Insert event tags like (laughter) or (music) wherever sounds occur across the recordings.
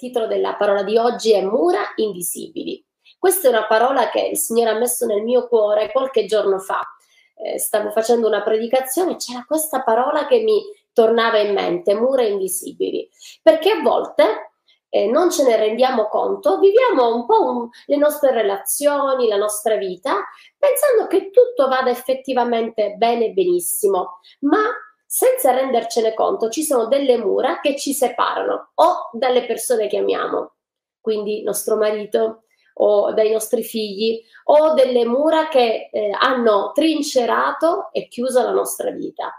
titolo della parola di oggi è Mura invisibili. Questa è una parola che il Signore ha messo nel mio cuore qualche giorno fa. Eh, stavo facendo una predicazione e c'era questa parola che mi tornava in mente, mura invisibili, perché a volte eh, non ce ne rendiamo conto, viviamo un po' un, le nostre relazioni, la nostra vita, pensando che tutto vada effettivamente bene benissimo, ma senza rendercene conto ci sono delle mura che ci separano o dalle persone che amiamo, quindi nostro marito o dai nostri figli, o delle mura che eh, hanno trincerato e chiuso la nostra vita.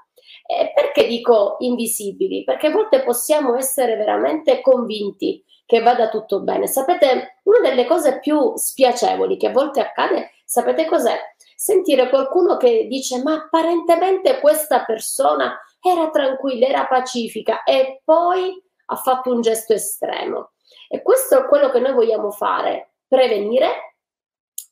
Eh, perché dico invisibili? Perché a volte possiamo essere veramente convinti che vada tutto bene. Sapete, una delle cose più spiacevoli che a volte accade, sapete cos'è? Sentire qualcuno che dice ma apparentemente questa persona era tranquilla, era pacifica e poi ha fatto un gesto estremo. E questo è quello che noi vogliamo fare, prevenire,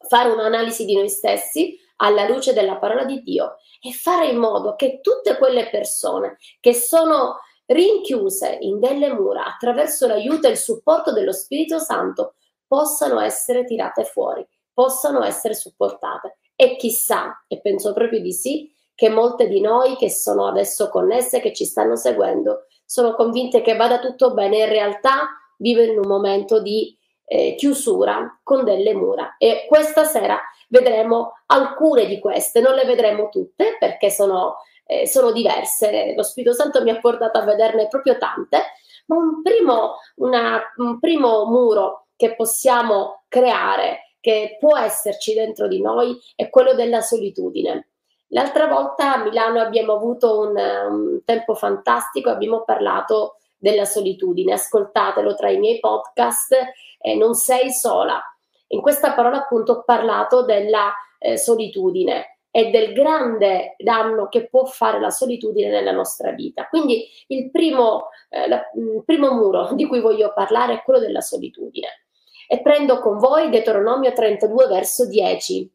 fare un'analisi di noi stessi alla luce della parola di Dio e fare in modo che tutte quelle persone che sono rinchiuse in delle mura attraverso l'aiuto e il supporto dello Spirito Santo possano essere tirate fuori, possano essere supportate. E chissà, e penso proprio di sì, che molte di noi che sono adesso connesse, che ci stanno seguendo, sono convinte che vada tutto bene, in realtà vivono in un momento di eh, chiusura con delle mura. E questa sera vedremo alcune di queste, non le vedremo tutte perché sono, eh, sono diverse, lo Spirito Santo mi ha portato a vederne proprio tante, ma un primo, una, un primo muro che possiamo creare, che può esserci dentro di noi, è quello della solitudine. L'altra volta a Milano abbiamo avuto un, un tempo fantastico, abbiamo parlato della solitudine, ascoltatelo tra i miei podcast, eh, non sei sola. In questa parola appunto ho parlato della eh, solitudine e del grande danno che può fare la solitudine nella nostra vita. Quindi il primo, eh, la, il primo muro di cui voglio parlare è quello della solitudine. E prendo con voi Deuteronomio 32 verso 10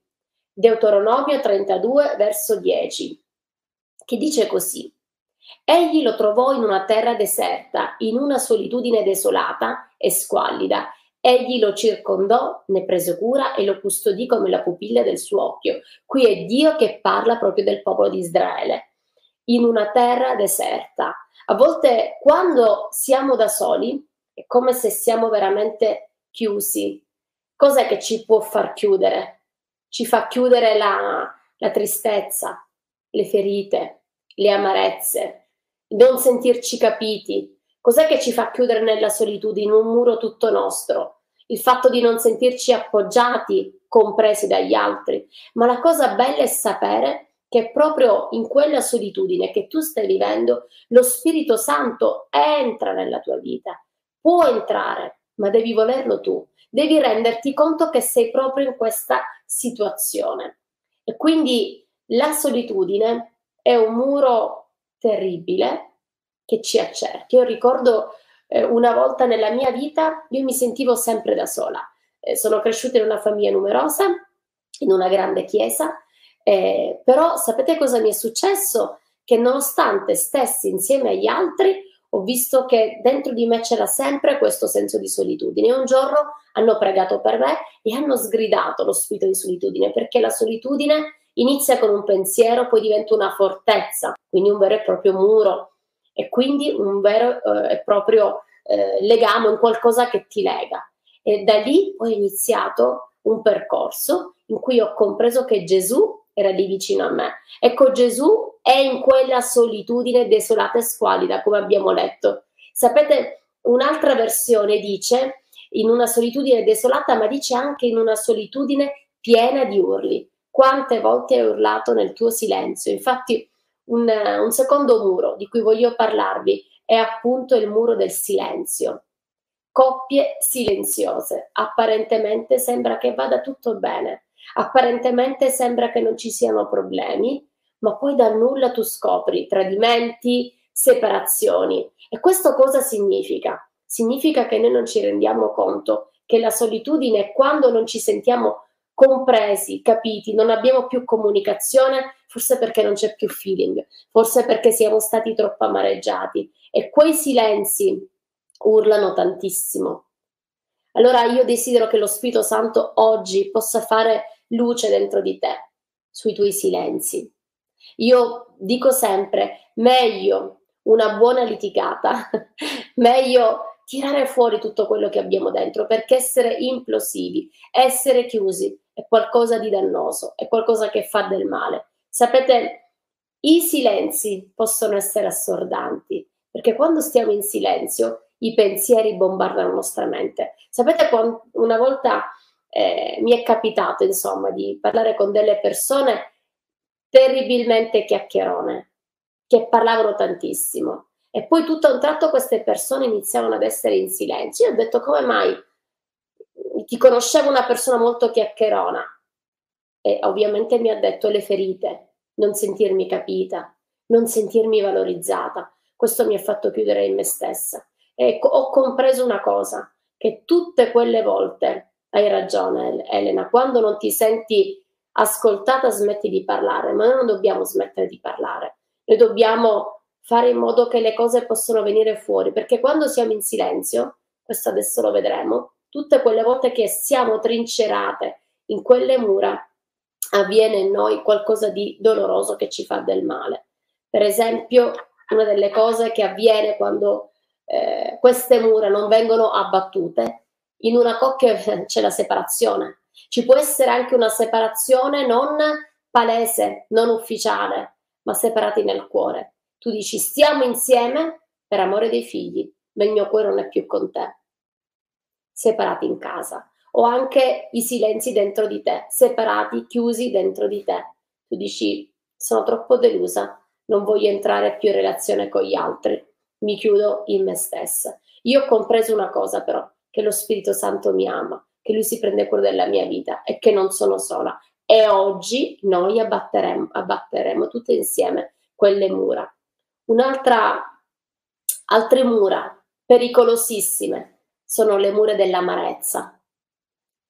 Deuteronomio 32, verso 10, che dice così. Egli lo trovò in una terra deserta, in una solitudine desolata e squallida. Egli lo circondò, ne prese cura e lo custodì come la pupilla del suo occhio. Qui è Dio che parla proprio del popolo di Israele. In una terra deserta. A volte quando siamo da soli è come se siamo veramente chiusi. Cos'è che ci può far chiudere? Ci fa chiudere la, la tristezza, le ferite, le amarezze, non sentirci capiti. Cos'è che ci fa chiudere nella solitudine un muro tutto nostro? Il fatto di non sentirci appoggiati, compresi dagli altri. Ma la cosa bella è sapere che proprio in quella solitudine che tu stai vivendo, lo Spirito Santo entra nella tua vita. Può entrare, ma devi volerlo tu. Devi renderti conto che sei proprio in questa situazione. E quindi la solitudine è un muro terribile che ci accerchi. Io ricordo eh, una volta nella mia vita, io mi sentivo sempre da sola. Eh, sono cresciuta in una famiglia numerosa, in una grande chiesa, eh, però sapete cosa mi è successo? Che nonostante stessi insieme agli altri, ho visto che dentro di me c'era sempre questo senso di solitudine. Un giorno hanno pregato per me e hanno sgridato lo spirito di solitudine, perché la solitudine inizia con un pensiero, poi diventa una fortezza, quindi un vero e proprio muro e quindi un vero eh, e proprio eh, legame, un qualcosa che ti lega. E da lì ho iniziato un percorso in cui ho compreso che Gesù era lì vicino a me. Ecco, Gesù è in quella solitudine desolata e squalida, come abbiamo letto. Sapete, un'altra versione dice in una solitudine desolata, ma dice anche in una solitudine piena di urli. Quante volte hai urlato nel tuo silenzio? Infatti, un, un secondo muro di cui voglio parlarvi è appunto il muro del silenzio. Coppie silenziose. Apparentemente sembra che vada tutto bene, Apparentemente sembra che non ci siano problemi, ma poi dal nulla tu scopri tradimenti, separazioni. E questo cosa significa? Significa che noi non ci rendiamo conto che la solitudine, quando non ci sentiamo compresi, capiti, non abbiamo più comunicazione, forse perché non c'è più feeling, forse perché siamo stati troppo amareggiati. E quei silenzi urlano tantissimo. Allora io desidero che lo Spirito Santo oggi possa fare luce dentro di te, sui tuoi silenzi. Io dico sempre, meglio una buona litigata, (laughs) meglio tirare fuori tutto quello che abbiamo dentro, perché essere implosivi, essere chiusi è qualcosa di dannoso, è qualcosa che fa del male. Sapete, i silenzi possono essere assordanti, perché quando stiamo in silenzio i pensieri bombardano la nostra mente. Sapete, una volta eh, mi è capitato, insomma, di parlare con delle persone terribilmente chiacchierone, che parlavano tantissimo. E poi tutto a un tratto queste persone iniziavano ad essere in silenzio. Io ho detto come mai? Ti conoscevo una persona molto chiacchierona e ovviamente mi ha detto le ferite, non sentirmi capita, non sentirmi valorizzata. Questo mi ha fatto chiudere in me stessa. E ho compreso una cosa, che tutte quelle volte, hai ragione Elena, quando non ti senti ascoltata smetti di parlare, ma noi non dobbiamo smettere di parlare, noi dobbiamo fare in modo che le cose possano venire fuori, perché quando siamo in silenzio, questo adesso lo vedremo, tutte quelle volte che siamo trincerate in quelle mura, avviene in noi qualcosa di doloroso che ci fa del male. Per esempio, una delle cose che avviene quando eh, queste mura non vengono abbattute, in una coppia (laughs) c'è la separazione. Ci può essere anche una separazione non palese, non ufficiale, ma separati nel cuore. Tu dici stiamo insieme per amore dei figli, ma il mio cuore non è più con te. Separati in casa. O anche i silenzi dentro di te, separati, chiusi dentro di te. Tu dici sono troppo delusa, non voglio entrare più in relazione con gli altri, mi chiudo in me stessa. Io ho compreso una cosa però, che lo Spirito Santo mi ama, che lui si prende cura della mia vita e che non sono sola. E oggi noi abbatteremo, abbatteremo tutte insieme quelle mura. Un'altra, altre mura pericolosissime sono le mura dell'amarezza.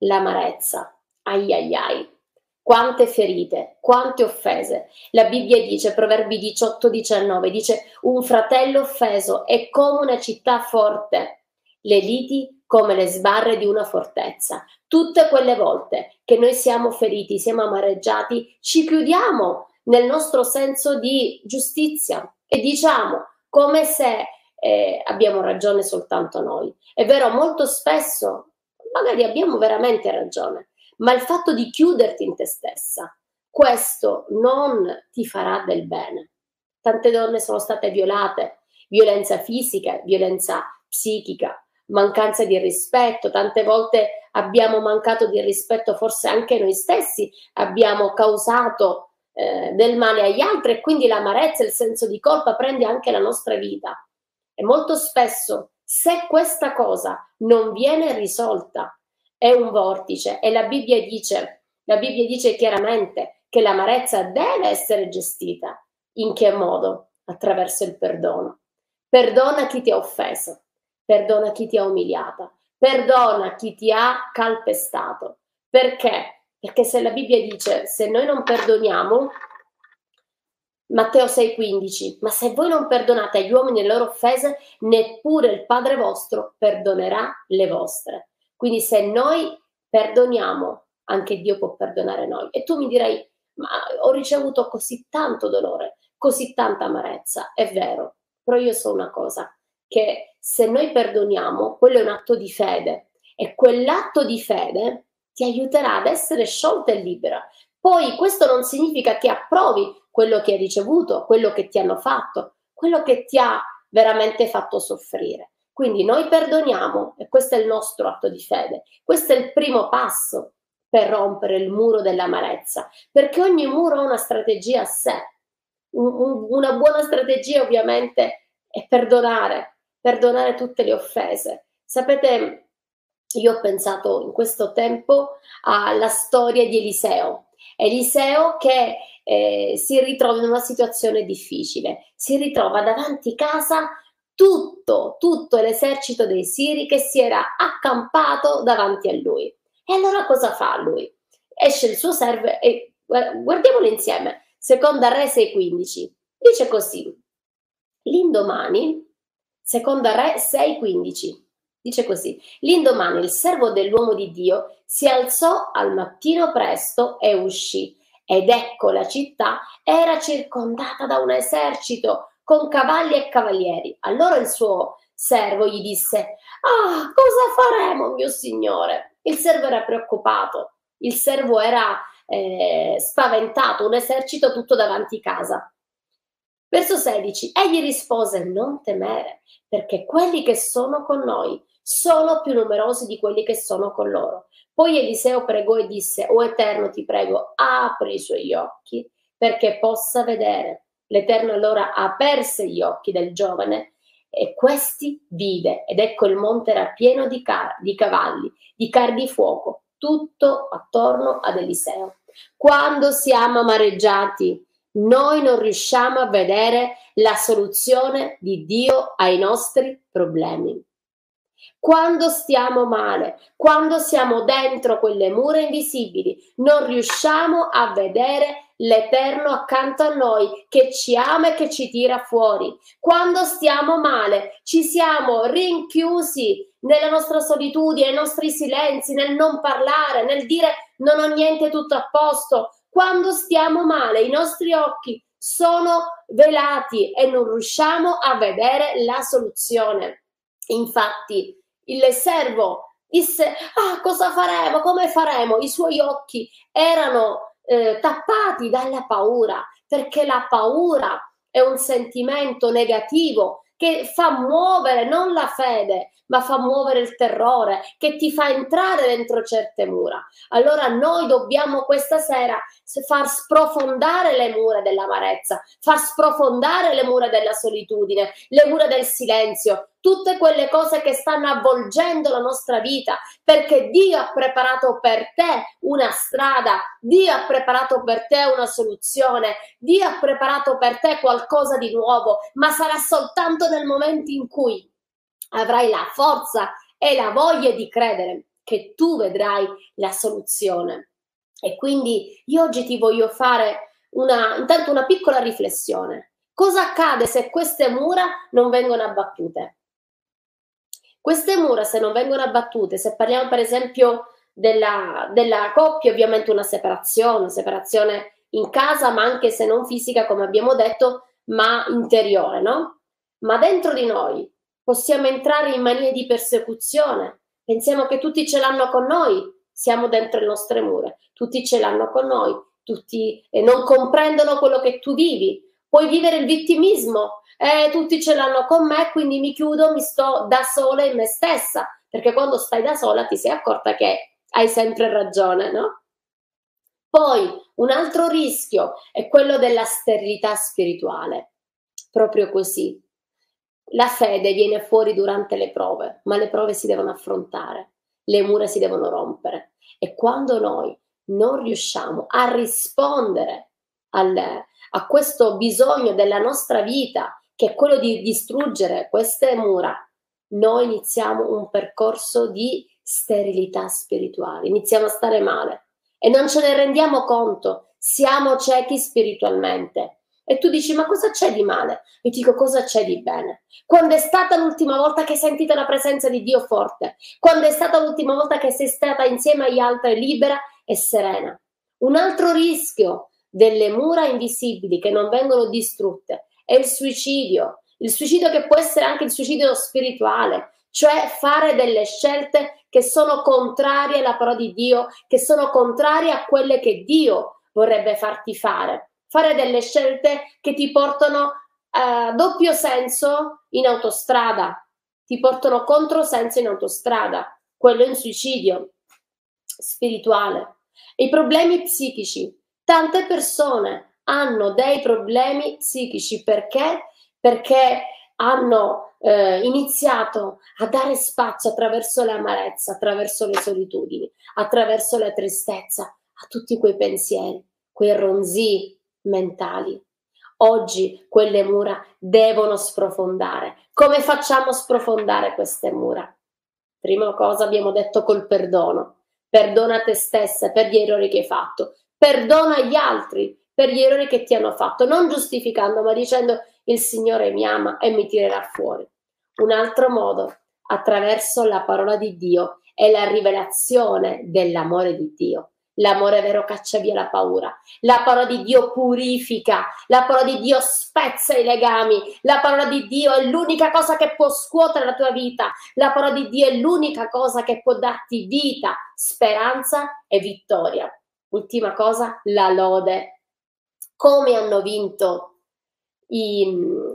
L'amarezza, ai ai ai, quante ferite, quante offese. La Bibbia dice, Proverbi 18-19, dice un fratello offeso è come una città forte, le liti come le sbarre di una fortezza. Tutte quelle volte che noi siamo feriti, siamo amareggiati, ci chiudiamo nel nostro senso di giustizia e diciamo come se eh, abbiamo ragione soltanto noi. È vero, molto spesso magari abbiamo veramente ragione, ma il fatto di chiuderti in te stessa, questo non ti farà del bene. Tante donne sono state violate, violenza fisica, violenza psichica, mancanza di rispetto, tante volte abbiamo mancato di rispetto forse anche noi stessi, abbiamo causato eh, del male agli altri e quindi l'amarezza il senso di colpa prende anche la nostra vita. E molto spesso se questa cosa non viene risolta è un vortice e la Bibbia dice, la Bibbia dice chiaramente che l'amarezza deve essere gestita. In che modo? Attraverso il perdono. Perdona chi ti ha offeso perdona chi ti ha umiliata, perdona chi ti ha calpestato. Perché? Perché se la Bibbia dice se noi non perdoniamo, Matteo 6,15, ma se voi non perdonate agli uomini le loro offese, neppure il Padre vostro perdonerà le vostre. Quindi se noi perdoniamo, anche Dio può perdonare noi. E tu mi direi, ma ho ricevuto così tanto dolore, così tanta amarezza. È vero, però io so una cosa, che se noi perdoniamo, quello è un atto di fede e quell'atto di fede ti aiuterà ad essere sciolta e libera. Poi questo non significa che approvi quello che hai ricevuto, quello che ti hanno fatto, quello che ti ha veramente fatto soffrire. Quindi noi perdoniamo e questo è il nostro atto di fede. Questo è il primo passo per rompere il muro dell'amarezza, perché ogni muro ha una strategia a sé. una buona strategia ovviamente è perdonare, perdonare tutte le offese. Sapete, io ho pensato in questo tempo alla storia di Eliseo. Eliseo che eh, si ritrova in una situazione difficile, si ritrova davanti casa tutto, tutto l'esercito dei Siri che si era accampato davanti a lui. E allora cosa fa lui? Esce il suo servo e guardiamolo insieme. Seconda Re 6,15 dice così: L'indomani Seconda Re 6:15. Dice così: L'indomani il servo dell'uomo di Dio si alzò al mattino presto e uscì. Ed ecco la città era circondata da un esercito con cavalli e cavalieri. Allora il suo servo gli disse: Ah, cosa faremo, mio signore? Il servo era preoccupato, il servo era eh, spaventato, un esercito tutto davanti casa. Verso 16. Egli rispose: Non temere, perché quelli che sono con noi sono più numerosi di quelli che sono con loro. Poi Eliseo pregò e disse, O Eterno, ti prego, apri i suoi occhi perché possa vedere. L'Eterno allora aperse gli occhi del giovane e questi vide ed ecco il monte era pieno di, car- di cavalli, di carri di fuoco, tutto attorno ad Eliseo. Quando siamo amareggiati, noi non riusciamo a vedere la soluzione di Dio ai nostri problemi. Quando stiamo male, quando siamo dentro quelle mura invisibili, non riusciamo a vedere l'Eterno accanto a noi che ci ama e che ci tira fuori. Quando stiamo male, ci siamo rinchiusi nella nostra solitudine, nei nostri silenzi, nel non parlare, nel dire non ho niente tutto a posto. Quando stiamo male, i nostri occhi sono velati e non riusciamo a vedere la soluzione. Infatti, il servo disse, ah, cosa faremo? Come faremo? I suoi occhi erano eh, tappati dalla paura, perché la paura è un sentimento negativo che fa muovere non la fede, ma fa muovere il terrore, che ti fa entrare dentro certe mura. Allora noi dobbiamo questa sera far sprofondare le mura dell'amarezza, far sprofondare le mura della solitudine, le mura del silenzio, tutte quelle cose che stanno avvolgendo la nostra vita, perché Dio ha preparato per te una strada, Dio ha preparato per te una soluzione, Dio ha preparato per te qualcosa di nuovo, ma sarà soltanto nel momento in cui avrai la forza e la voglia di credere che tu vedrai la soluzione. E quindi io oggi ti voglio fare una, intanto una piccola riflessione. Cosa accade se queste mura non vengono abbattute? Queste mura, se non vengono abbattute, se parliamo per esempio della, della coppia, ovviamente una separazione, una separazione in casa, ma anche se non fisica, come abbiamo detto, ma interiore, no? Ma dentro di noi possiamo entrare in manie di persecuzione. Pensiamo che tutti ce l'hanno con noi, siamo dentro le nostre mura, tutti ce l'hanno con noi, tutti non comprendono quello che tu vivi. Puoi vivere il vittimismo, eh, tutti ce l'hanno con me, quindi mi chiudo, mi sto da sola in me stessa, perché quando stai da sola ti sei accorta che hai sempre ragione, no? Poi un altro rischio è quello della sterilità spirituale, proprio così. La fede viene fuori durante le prove, ma le prove si devono affrontare, le mura si devono rompere e quando noi non riusciamo a rispondere al, a questo bisogno della nostra vita, che è quello di distruggere queste mura, noi iniziamo un percorso di sterilità spirituale, iniziamo a stare male e non ce ne rendiamo conto, siamo ciechi spiritualmente e tu dici, ma cosa c'è di male? Io dico, cosa c'è di bene? Quando è stata l'ultima volta che hai sentito la presenza di Dio forte? Quando è stata l'ultima volta che sei stata insieme agli altri libera e serena? Un altro rischio delle mura invisibili che non vengono distrutte è il suicidio. Il suicidio che può essere anche il suicidio spirituale, cioè fare delle scelte che sono contrarie alla parola di Dio, che sono contrarie a quelle che Dio vorrebbe farti fare fare delle scelte che ti portano a doppio senso in autostrada, ti portano controsenso in autostrada, quello è un suicidio spirituale. I problemi psichici. Tante persone hanno dei problemi psichici perché? Perché hanno eh, iniziato a dare spazio attraverso l'amarezza, attraverso le solitudini, attraverso la tristezza, a tutti quei pensieri, quei ronzii, mentali. Oggi quelle mura devono sprofondare. Come facciamo a sprofondare queste mura? Prima cosa abbiamo detto col perdono. Perdona te stessa per gli errori che hai fatto. Perdona gli altri per gli errori che ti hanno fatto, non giustificando, ma dicendo il Signore mi ama e mi tirerà fuori. Un altro modo, attraverso la parola di Dio e la rivelazione dell'amore di Dio. L'amore vero caccia via la paura. La parola di Dio purifica, la parola di Dio spezza i legami, la parola di Dio è l'unica cosa che può scuotere la tua vita, la parola di Dio è l'unica cosa che può darti vita, speranza e vittoria. Ultima cosa, la lode. Come hanno vinto i,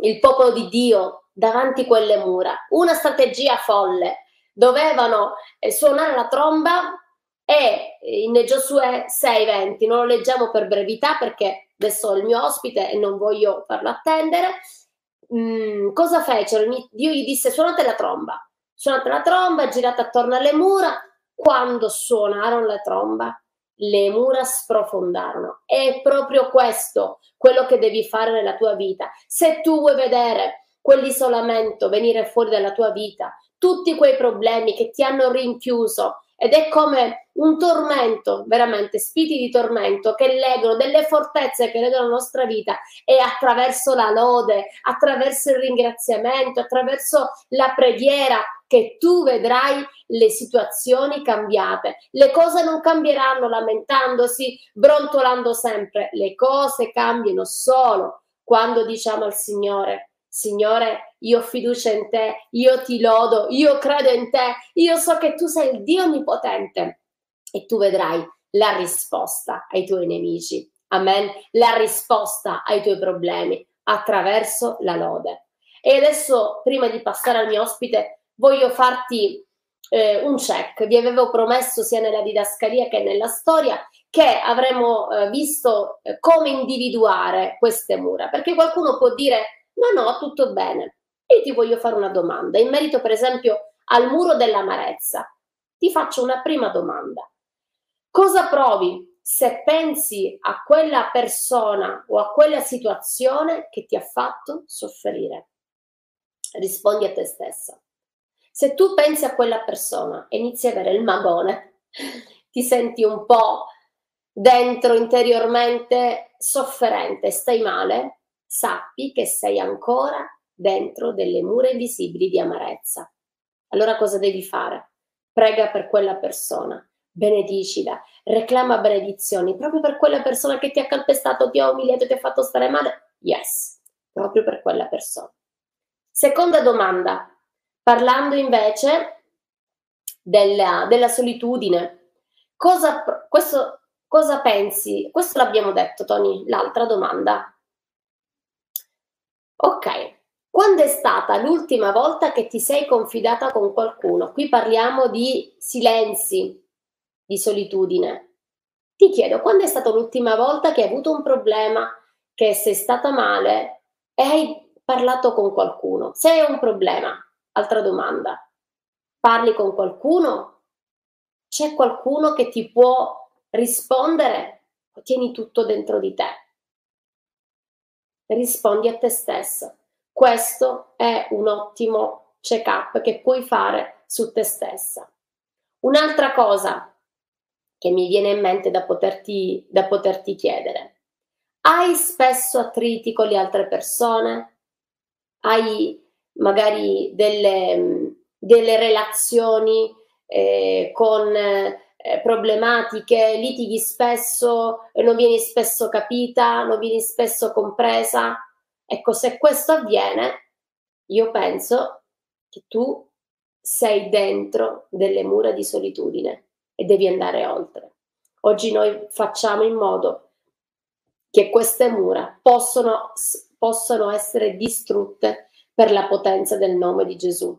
il popolo di Dio davanti a quelle mura? Una strategia folle. Dovevano eh, suonare la tromba e in Giosuè 6:20, non lo leggiamo per brevità perché adesso è il mio ospite e non voglio farlo attendere. Mm, cosa fecero? Dio gli disse suonate la tromba, suonate la tromba, girate attorno alle mura. Quando suonarono la tromba, le mura sprofondarono. È proprio questo quello che devi fare nella tua vita. Se tu vuoi vedere quell'isolamento venire fuori dalla tua vita, tutti quei problemi che ti hanno rinchiuso, ed è come un tormento, veramente, spiti di tormento che legano, delle fortezze che legano la nostra vita e attraverso la lode, attraverso il ringraziamento, attraverso la preghiera che tu vedrai le situazioni cambiate. Le cose non cambieranno lamentandosi, brontolando sempre, le cose cambiano solo quando diciamo al Signore Signore, io ho fiducia in te, io ti lodo, io credo in te, io so che tu sei il Dio onnipotente e tu vedrai la risposta ai tuoi nemici. Amen. La risposta ai tuoi problemi attraverso la lode. E adesso, prima di passare al mio ospite, voglio farti eh, un check. Vi avevo promesso sia nella didascalia che nella storia che avremmo eh, visto eh, come individuare queste mura, perché qualcuno può dire No, no, tutto bene. Io ti voglio fare una domanda in merito, per esempio, al muro dell'amarezza. Ti faccio una prima domanda. Cosa provi se pensi a quella persona o a quella situazione che ti ha fatto soffrire? Rispondi a te stessa. Se tu pensi a quella persona e inizi a avere il magone, (laughs) ti senti un po' dentro interiormente sofferente, stai male, sappi che sei ancora dentro delle mura invisibili di amarezza. Allora cosa devi fare? Prega per quella persona, benedicila, reclama benedizioni proprio per quella persona che ti ha calpestato, ti ha umiliato, ti ha fatto stare male. Yes, proprio per quella persona. Seconda domanda, parlando invece della, della solitudine. Cosa, questo, cosa pensi? Questo l'abbiamo detto, Tony, l'altra domanda. Ok, quando è stata l'ultima volta che ti sei confidata con qualcuno? Qui parliamo di silenzi, di solitudine. Ti chiedo, quando è stata l'ultima volta che hai avuto un problema, che sei stata male e hai parlato con qualcuno? Se hai un problema, altra domanda, parli con qualcuno? C'è qualcuno che ti può rispondere tieni tutto dentro di te? Rispondi a te stesso. Questo è un ottimo check-up che puoi fare su te stessa. Un'altra cosa che mi viene in mente da poterti, da poterti chiedere. Hai spesso attriti con le altre persone? Hai magari delle, delle relazioni eh, con eh, problematiche, litighi spesso, non vieni spesso capita, non vieni spesso compresa. Ecco, se questo avviene, io penso che tu sei dentro delle mura di solitudine e devi andare oltre. Oggi noi facciamo in modo che queste mura possano, possano essere distrutte per la potenza del nome di Gesù.